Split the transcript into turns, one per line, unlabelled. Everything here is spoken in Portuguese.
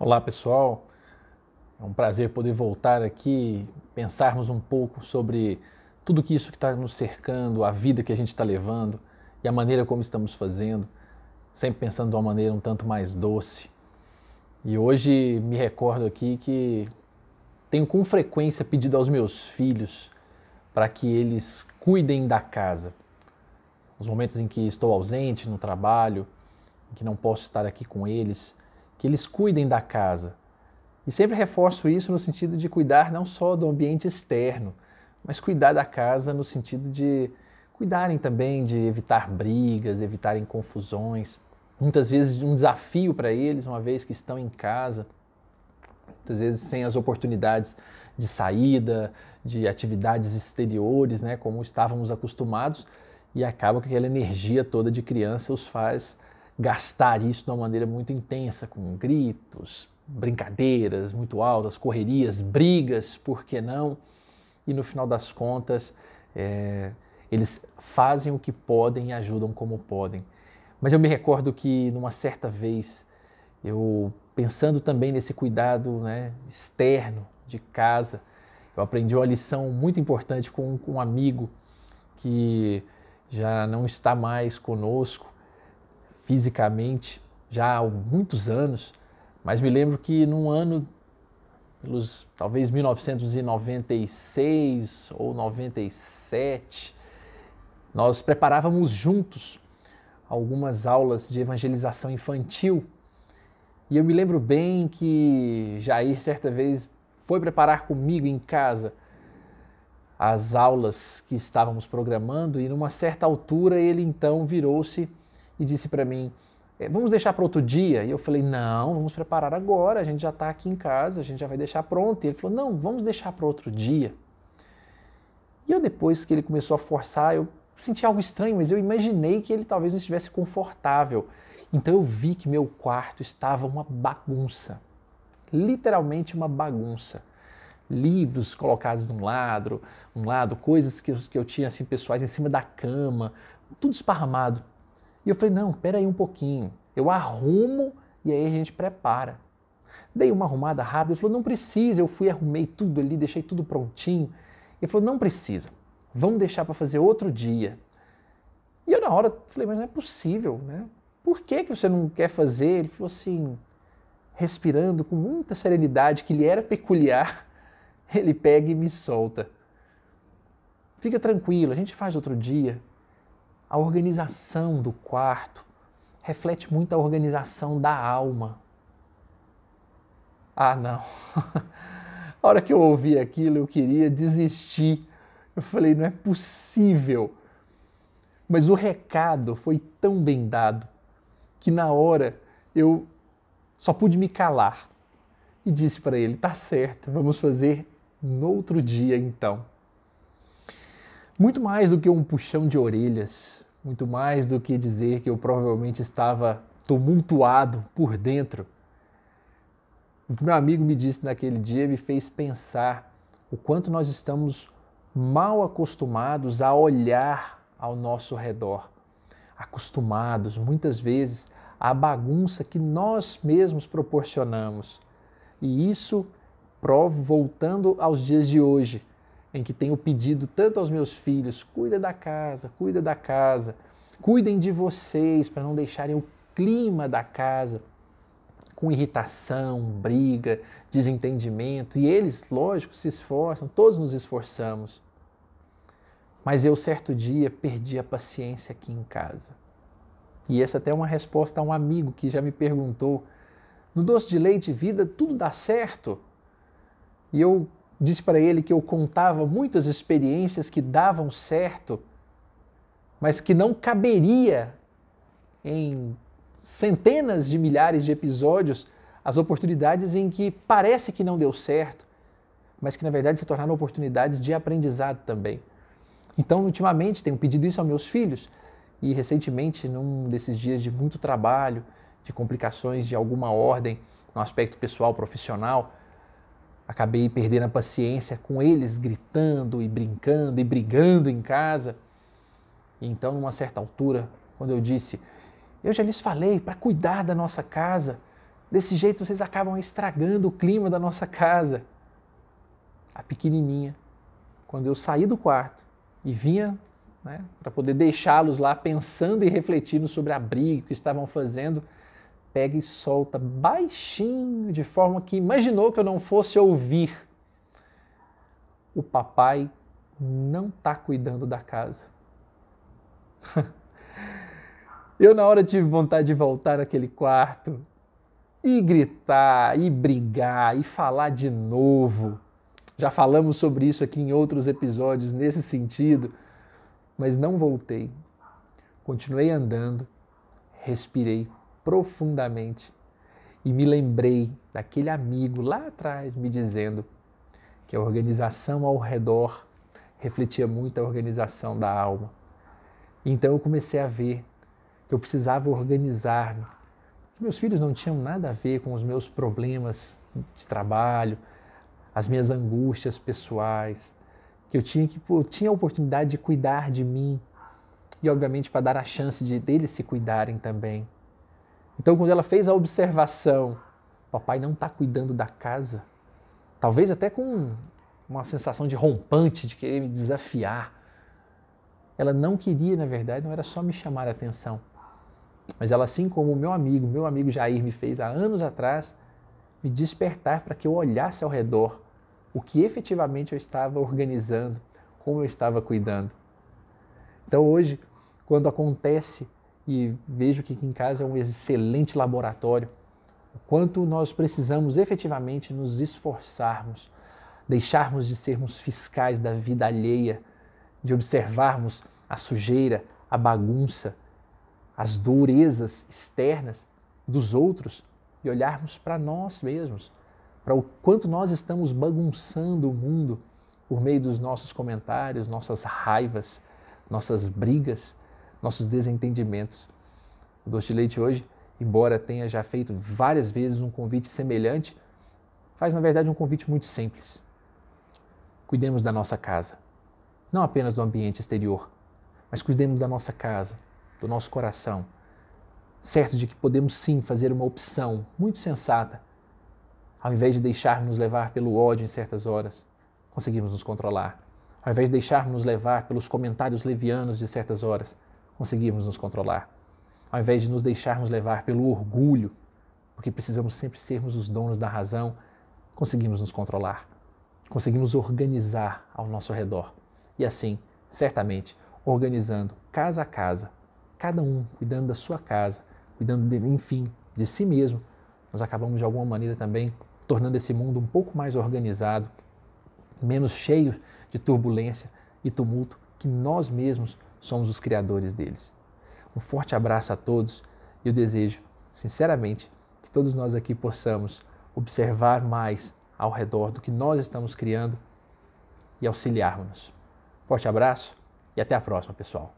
Olá pessoal, é um prazer poder voltar aqui, pensarmos um pouco sobre tudo que isso que está nos cercando, a vida que a gente está levando e a maneira como estamos fazendo, sempre pensando de uma maneira um tanto mais doce. E hoje me recordo aqui que tenho com frequência pedido aos meus filhos para que eles cuidem da casa. Os momentos em que estou ausente no trabalho, em que não posso estar aqui com eles, que eles cuidem da casa. E sempre reforço isso no sentido de cuidar não só do ambiente externo, mas cuidar da casa no sentido de cuidarem também de evitar brigas, evitarem confusões. Muitas vezes um desafio para eles, uma vez que estão em casa, muitas vezes sem as oportunidades de saída, de atividades exteriores, né, como estávamos acostumados, e acaba que aquela energia toda de criança os faz gastar isso de uma maneira muito intensa, com gritos, brincadeiras muito altas, correrias, brigas, por que não? E no final das contas, é, eles fazem o que podem e ajudam como podem. Mas eu me recordo que numa certa vez, eu pensando também nesse cuidado né, externo de casa, eu aprendi uma lição muito importante com, um amigo que já não está mais conosco, fisicamente já há muitos anos, mas me lembro que num ano, pelos talvez 1996 ou 97, nós preparávamos juntos algumas aulas de evangelização infantil. E eu me lembro bem que Jair, certa vez, foi preparar comigo em casa as aulas que estávamos programando, e numa certa altura ele então virou-se e disse para mim: é, Vamos deixar para outro dia? E eu falei: Não, vamos preparar agora. A gente já está aqui em casa, a gente já vai deixar pronto. E ele falou: Não, vamos deixar para outro dia. E eu, depois que ele começou a forçar, eu senti algo estranho, mas eu imaginei que ele talvez não estivesse confortável. Então eu vi que meu quarto estava uma bagunça literalmente uma bagunça. Livros colocados de um lado, um lado, coisas que eu, que eu tinha assim pessoais em cima da cama, tudo esparramado. E eu falei, não, espera aí um pouquinho. Eu arrumo e aí a gente prepara. Dei uma arrumada rápida, ele falou, não precisa. Eu fui, arrumei tudo ali, deixei tudo prontinho. Ele falou, não precisa. Vamos deixar para fazer outro dia. E eu na hora falei, mas não é possível, né? Por que, que você não quer fazer? Ele falou assim, respirando com muita serenidade, que lhe era peculiar, ele pega e me solta. Fica tranquilo, a gente faz outro dia a organização do quarto reflete muito a organização da alma. Ah, não. a hora que eu ouvi aquilo, eu queria desistir. Eu falei, não é possível. Mas o recado foi tão bem dado que na hora eu só pude me calar e disse para ele: tá certo, vamos fazer no outro dia então. Muito mais do que um puxão de orelhas, muito mais do que dizer que eu provavelmente estava tumultuado por dentro. O que meu amigo me disse naquele dia me fez pensar o quanto nós estamos mal acostumados a olhar ao nosso redor. Acostumados, muitas vezes, à bagunça que nós mesmos proporcionamos. E isso provo voltando aos dias de hoje, em que tenho pedido tanto aos meus filhos: cuida da casa, cuida da casa, cuidem de vocês para não deixarem o clima da casa com irritação, briga, desentendimento. E eles, lógico, se esforçam, todos nos esforçamos. Mas eu, certo dia, perdi a paciência aqui em casa. E essa até é uma resposta a um amigo que já me perguntou: no doce de leite vida tudo dá certo? E eu disse para ele que eu contava muitas experiências que davam certo, mas que não caberia em centenas de milhares de episódios as oportunidades em que parece que não deu certo, mas que na verdade se tornaram oportunidades de aprendizado também. Então, ultimamente, tenho pedido isso aos meus filhos e recentemente, num desses dias de muito trabalho, de complicações de alguma ordem no aspecto pessoal, profissional, acabei perdendo a paciência com eles gritando e brincando e brigando em casa. E então, numa certa altura, quando eu disse, eu já lhes falei para cuidar da nossa casa, Desse jeito vocês acabam estragando o clima da nossa casa. A pequenininha, quando eu saí do quarto e vinha né, para poder deixá-los lá pensando e refletindo sobre a briga que estavam fazendo, pega e solta baixinho, de forma que imaginou que eu não fosse ouvir. O papai não está cuidando da casa. eu, na hora, tive vontade de voltar naquele quarto e gritar, e brigar, e falar de novo. Já falamos sobre isso aqui em outros episódios nesse sentido, mas não voltei. Continuei andando, respirei profundamente e me lembrei daquele amigo lá atrás me dizendo que a organização ao redor refletia muito a organização da alma. Então eu comecei a ver que eu precisava organizar-me. Meus filhos não tinham nada a ver com os meus problemas de trabalho, as minhas angústias pessoais, que eu tinha que eu tinha a oportunidade de cuidar de mim e obviamente para dar a chance de deles se cuidarem também. Então, quando ela fez a observação, papai não está cuidando da casa, talvez até com uma sensação de rompante, de querer me desafiar. Ela não queria, na verdade, não era só me chamar a atenção, mas ela, assim como o meu amigo, meu amigo Jair me fez há anos atrás, me despertar para que eu olhasse ao redor o que efetivamente eu estava organizando, como eu estava cuidando. Então, hoje, quando acontece e vejo que aqui em casa é um excelente laboratório. O quanto nós precisamos efetivamente nos esforçarmos, deixarmos de sermos fiscais da vida alheia, de observarmos a sujeira, a bagunça, as durezas externas dos outros e olharmos para nós mesmos, para o quanto nós estamos bagunçando o mundo por meio dos nossos comentários, nossas raivas, nossas brigas, nossos desentendimentos. O Doce de Leite hoje, embora tenha já feito várias vezes um convite semelhante, faz na verdade um convite muito simples. Cuidemos da nossa casa, não apenas do ambiente exterior, mas cuidemos da nossa casa, do nosso coração, certo de que podemos sim fazer uma opção muito sensata. Ao invés de deixarmos levar pelo ódio em certas horas, conseguimos nos controlar. Ao invés de deixarmos levar pelos comentários levianos de certas horas, conseguirmos nos controlar. Ao invés de nos deixarmos levar pelo orgulho, porque precisamos sempre sermos os donos da razão, conseguimos nos controlar. Conseguimos organizar ao nosso redor. E assim, certamente, organizando casa a casa, cada um cuidando da sua casa, cuidando, de, enfim, de si mesmo, nós acabamos de alguma maneira também tornando esse mundo um pouco mais organizado, menos cheio de turbulência e tumulto que nós mesmos somos os criadores deles. Um forte abraço a todos e eu desejo, sinceramente, que todos nós aqui possamos observar mais ao redor do que nós estamos criando e auxiliarmos-nos. Forte abraço e até a próxima, pessoal.